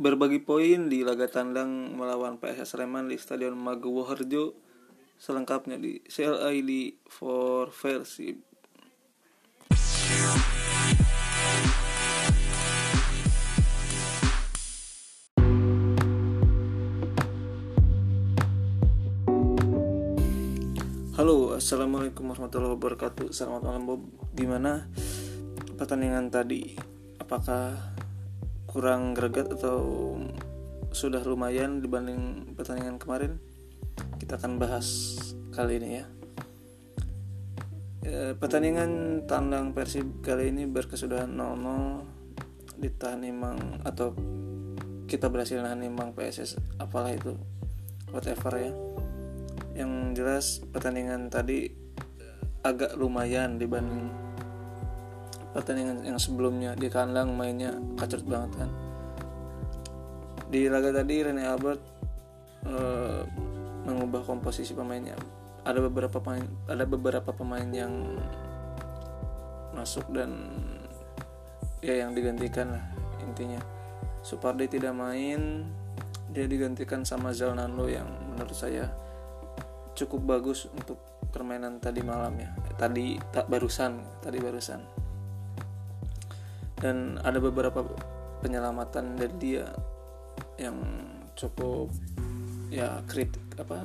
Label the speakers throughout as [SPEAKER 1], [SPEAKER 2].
[SPEAKER 1] berbagi poin di laga tandang melawan PSS Sleman di Stadion Maguwo Harjo selengkapnya di CLI di for versi Halo, assalamualaikum warahmatullahi wabarakatuh. Selamat malam Bob. Gimana pertandingan tadi? Apakah kurang greget atau sudah lumayan dibanding pertandingan kemarin? Kita akan bahas kali ini ya. E, pertandingan tandang Persib kali ini berkesudahan 0-0 ditahan imang atau kita berhasil nahan imang PSS apalah itu whatever ya yang jelas pertandingan tadi agak lumayan dibanding pertandingan yang sebelumnya di kandang mainnya kacret banget kan. Di laga tadi Rene Albert uh, mengubah komposisi pemainnya. Ada beberapa pemain ada beberapa pemain yang masuk dan ya yang digantikan lah intinya. Supardi tidak main dia digantikan sama Zalnando yang menurut saya cukup bagus untuk permainan tadi malam ya. Tadi tak barusan tadi barusan dan ada beberapa penyelamatan dari dia yang cukup ya kritik apa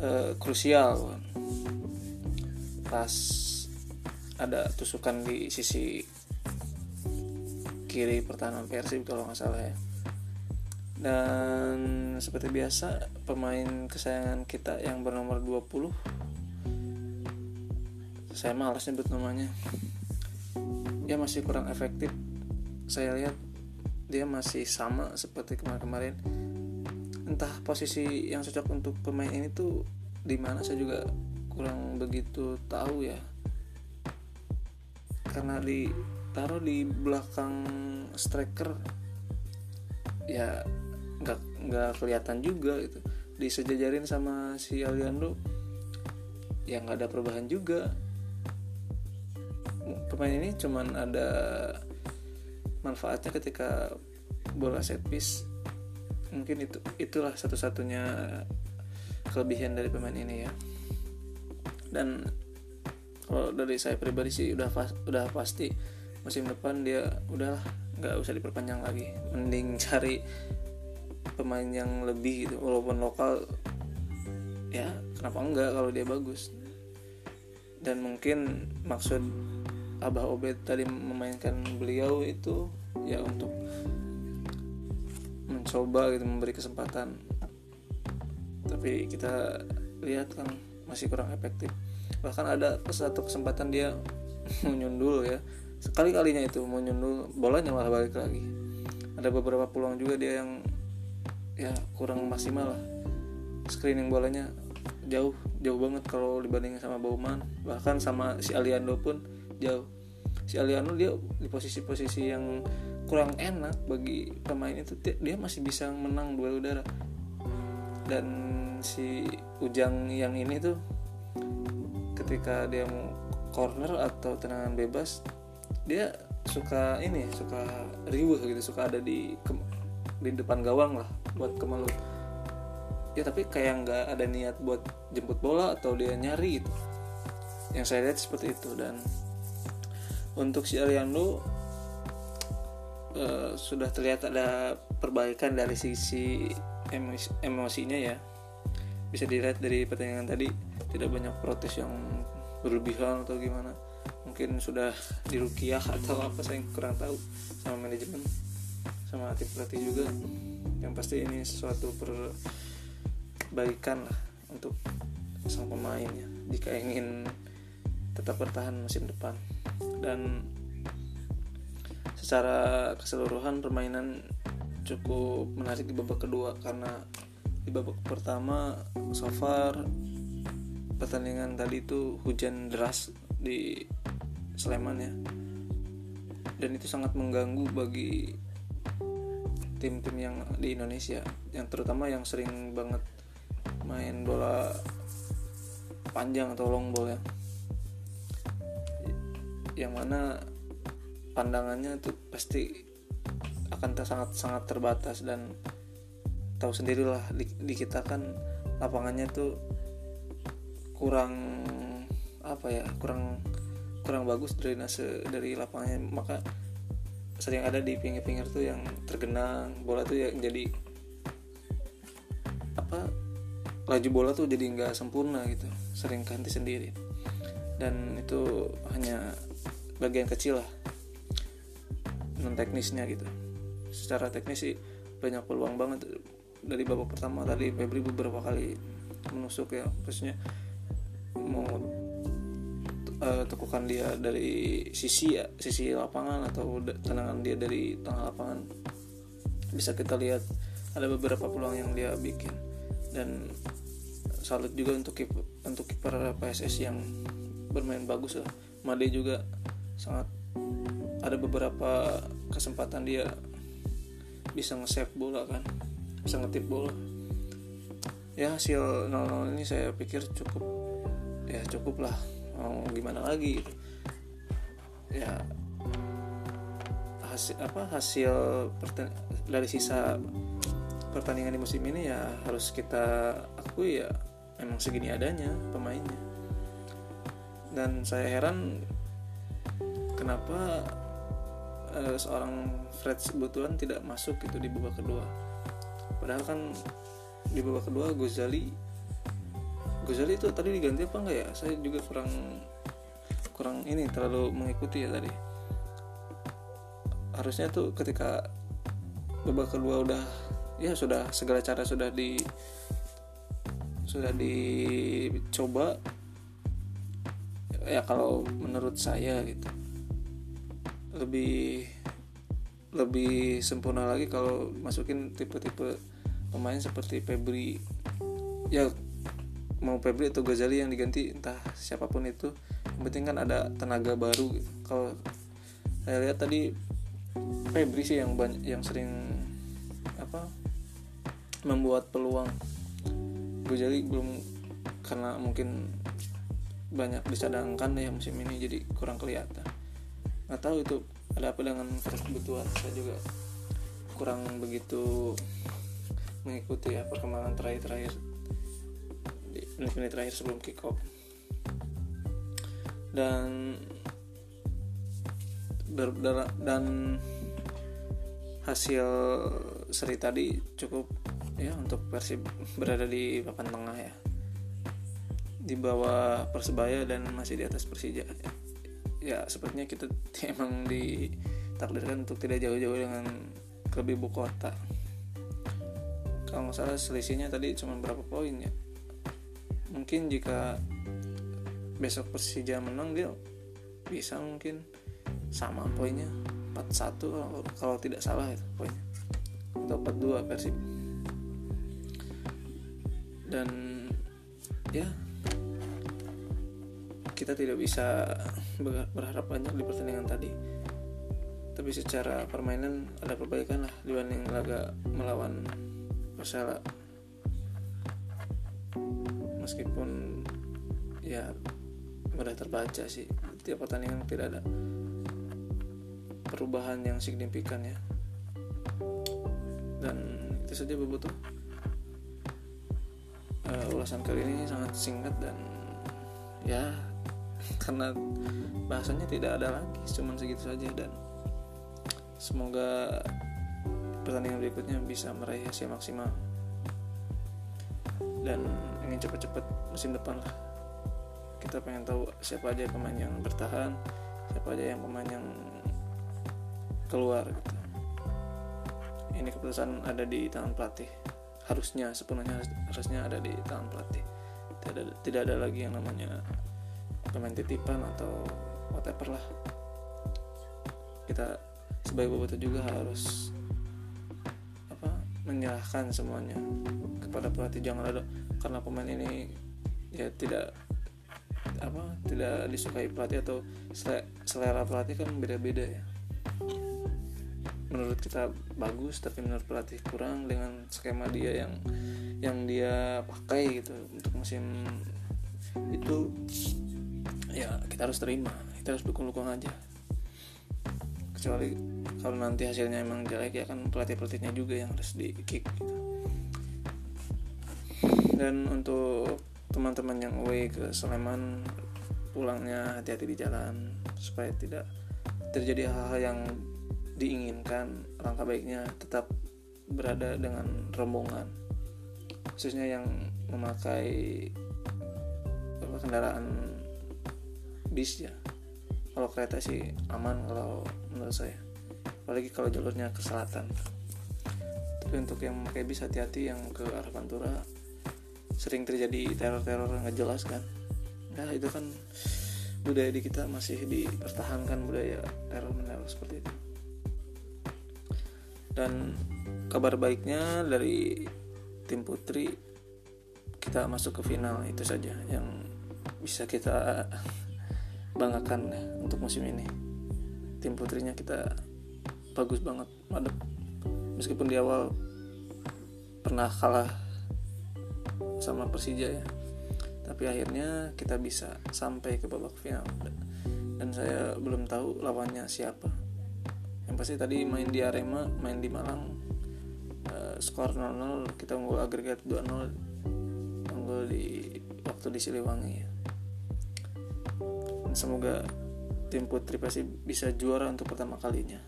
[SPEAKER 1] uh, krusial. Pas ada tusukan di sisi kiri pertahanan Persib kalau nggak salah ya. Dan seperti biasa pemain kesayangan kita yang bernomor 20 saya malas nyebut namanya dia masih kurang efektif. Saya lihat dia masih sama seperti kemarin-kemarin. Entah posisi yang cocok untuk pemain ini tuh di mana saya juga kurang begitu tahu ya. Karena ditaruh di belakang striker ya nggak nggak kelihatan juga gitu. Disejajarin sama si Aliando yang nggak ada perubahan juga pemain ini cuman ada manfaatnya ketika bola set mungkin itu itulah satu-satunya kelebihan dari pemain ini ya. Dan kalau dari saya pribadi sih udah pas, udah pasti musim depan dia udahlah nggak usah diperpanjang lagi. Mending cari pemain yang lebih gitu walaupun lokal ya kenapa enggak kalau dia bagus. Dan mungkin maksud Abah Obed tadi memainkan beliau itu ya untuk mencoba gitu memberi kesempatan. Tapi kita lihat kan masih kurang efektif. Bahkan ada satu kesempatan dia menyundul ya. Sekali kalinya itu menyundul bolanya malah balik lagi. Ada beberapa peluang juga dia yang ya kurang maksimal lah. Screening bolanya jauh jauh banget kalau dibandingin sama Bauman. Bahkan sama si Aliando pun jauh si Aliando dia di posisi-posisi yang kurang enak bagi pemain itu dia masih bisa menang duel udara. Dan si Ujang yang ini tuh ketika dia mau corner atau tenangan bebas dia suka ini suka riuh gitu suka ada di di depan gawang lah buat ke Malut ya tapi kayak nggak ada niat buat jemput bola atau dia nyari gitu. Yang saya lihat seperti itu dan untuk si Ariando uh, sudah terlihat ada perbaikan dari sisi emosi, emosinya ya. Bisa dilihat dari pertandingan tadi tidak banyak protes yang berlebihan atau gimana. Mungkin sudah dirukiah atau apa saya kurang tahu sama manajemen sama tim pelatih juga. Yang pasti ini sesuatu perbaikan lah untuk sang pemain ya jika ingin tetap bertahan musim depan dan secara keseluruhan permainan cukup menarik di babak kedua karena di babak pertama so far pertandingan tadi itu hujan deras di Sleman ya. Dan itu sangat mengganggu bagi tim-tim yang di Indonesia yang terutama yang sering banget main bola panjang atau long ball ya yang mana pandangannya itu pasti akan sangat sangat terbatas dan tahu sendirilah di, di kita kan lapangannya tuh kurang apa ya kurang kurang bagus drainase dari lapangannya. Maka sering ada di pinggir-pinggir tuh yang tergenang bola tuh yang jadi apa laju bola tuh jadi nggak sempurna gitu sering ganti sendiri. Dan itu hanya bagian kecil lah. Non teknisnya gitu. Secara teknis sih banyak peluang banget. Dari babak pertama tadi Febri beberapa kali menusuk ya. Terusnya mau uh, tekukan dia dari sisi ya sisi lapangan atau tendangan dia dari tengah lapangan. Bisa kita lihat ada beberapa peluang yang dia bikin. Dan salut juga untuk keeper untuk kiper PSS yang bermain bagus lah. Made juga sangat ada beberapa kesempatan dia bisa nge-save bola kan bisa ngetip bola. Ya hasil 0-0 ini saya pikir cukup ya cukup lah. Mau gimana lagi gitu. ya hasil apa hasil dari sisa pertandingan di musim ini ya harus kita akui ya emang segini adanya pemainnya. Dan saya heran kenapa uh, seorang Fred Butuan tidak masuk gitu di babak kedua? Padahal kan di babak kedua Gozali Gozali itu tadi diganti apa enggak ya? Saya juga kurang kurang ini terlalu mengikuti ya tadi. Harusnya tuh ketika babak kedua udah ya sudah segala cara sudah di sudah dicoba ya kalau menurut saya gitu lebih lebih sempurna lagi kalau masukin tipe-tipe pemain seperti Febri. Ya mau Febri atau Ghazali yang diganti entah siapa pun itu. Yang penting kan ada tenaga baru gitu. kalau saya lihat tadi Febri sih yang banyak yang sering apa membuat peluang. Ghazali belum karena mungkin banyak disadangkan ya musim ini jadi kurang kelihatan nggak tahu itu ada apa dengan kebutuhan saya juga. Kurang begitu mengikuti ya perkembangan terakhir-terakhir. Di menit-menit terakhir sebelum kick off. Dan dan hasil seri tadi cukup ya untuk Persib berada di papan tengah ya. Di bawah Persebaya dan masih di atas Persija ya, ya sepertinya kita emang ditakdirkan untuk tidak jauh-jauh dengan klub ibu kota. Kalau nggak salah selisihnya tadi cuma berapa poin ya? Mungkin jika besok Persija menang dia bisa mungkin sama poinnya. 41 kalau, kalau tidak salah itu poinnya. Atau 42 Persib. Dan ya kita tidak bisa berharap banyak di pertandingan tadi. Tapi secara permainan ada perbaikan lah dibanding laga melawan Persela. Meskipun ya mudah terbaca sih. Tiap pertandingan tidak ada perubahan yang signifikan ya. Dan itu saja bebutuh uh, ulasan kali ini sangat singkat dan ya karena bahasanya tidak ada lagi cuman segitu saja dan semoga pertandingan berikutnya bisa meraih hasil maksimal. Dan ingin cepat-cepat musim depan lah. Kita pengen tahu siapa aja pemain yang bertahan siapa aja yang pemain yang keluar gitu. Ini keputusan ada di tangan pelatih. Harusnya sepenuhnya harusnya ada di tangan pelatih. Tidak ada, tidak ada lagi yang namanya pemain titipan atau whatever lah. Kita sebagai boboto juga harus apa menyerahkan semuanya kepada pelatih. Jangan ada karena pemain ini ya tidak apa tidak disukai pelatih atau selera pelatih kan beda-beda ya. Menurut kita bagus tapi menurut pelatih kurang dengan skema dia yang yang dia pakai gitu untuk musim itu ya kita harus terima. Kita harus dukung-dukung aja. Kecuali kalau nanti hasilnya emang jelek ya kan pelatih pelatihnya juga yang harus di kick gitu. dan untuk teman-teman yang away ke Sleman pulangnya hati-hati di jalan supaya tidak terjadi hal-hal yang diinginkan. Langkah baiknya tetap berada dengan rombongan khususnya yang memakai kendaraan bis ya kalau kereta sih aman kalau menurut saya. Apalagi kalau jalurnya ke selatan. Tapi untuk yang memakai bis hati-hati yang ke arah Pantura. Sering terjadi teror-teror nggak jelas kan? Nah itu kan budaya di kita masih dipertahankan budaya teror meneror seperti itu. Dan kabar baiknya dari tim putri kita masuk ke final. Itu saja yang bisa kita banggakan untuk musim ini. Tim putrinya kita bagus banget madep. Meskipun di awal pernah kalah sama Persija ya tapi akhirnya kita bisa sampai ke babak final. Dan saya belum tahu lawannya siapa. Yang pasti tadi main di Arema main di Malang uh, skor 0-0 kita unggul agregat 2-0 unggul di waktu di Siliwangi ya semoga tim putri pasti bisa juara untuk pertama kalinya.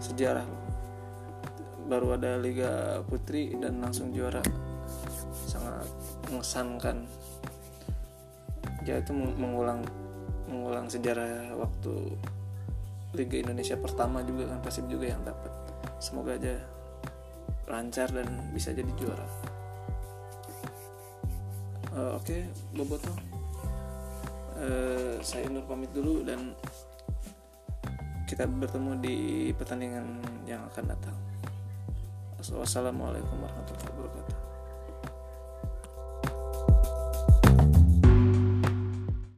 [SPEAKER 1] Sejarah. Baru ada Liga Putri dan langsung juara. Sangat mengesankan. Ya itu mengulang mengulang sejarah waktu Liga Indonesia pertama juga kan Persib juga yang dapat. Semoga aja lancar dan bisa jadi juara. Uh, oke okay, Boboto uh, saya Nur pamit dulu dan kita bertemu di pertandingan yang akan datang. Wassalamualaikum warahmatullahi wabarakatuh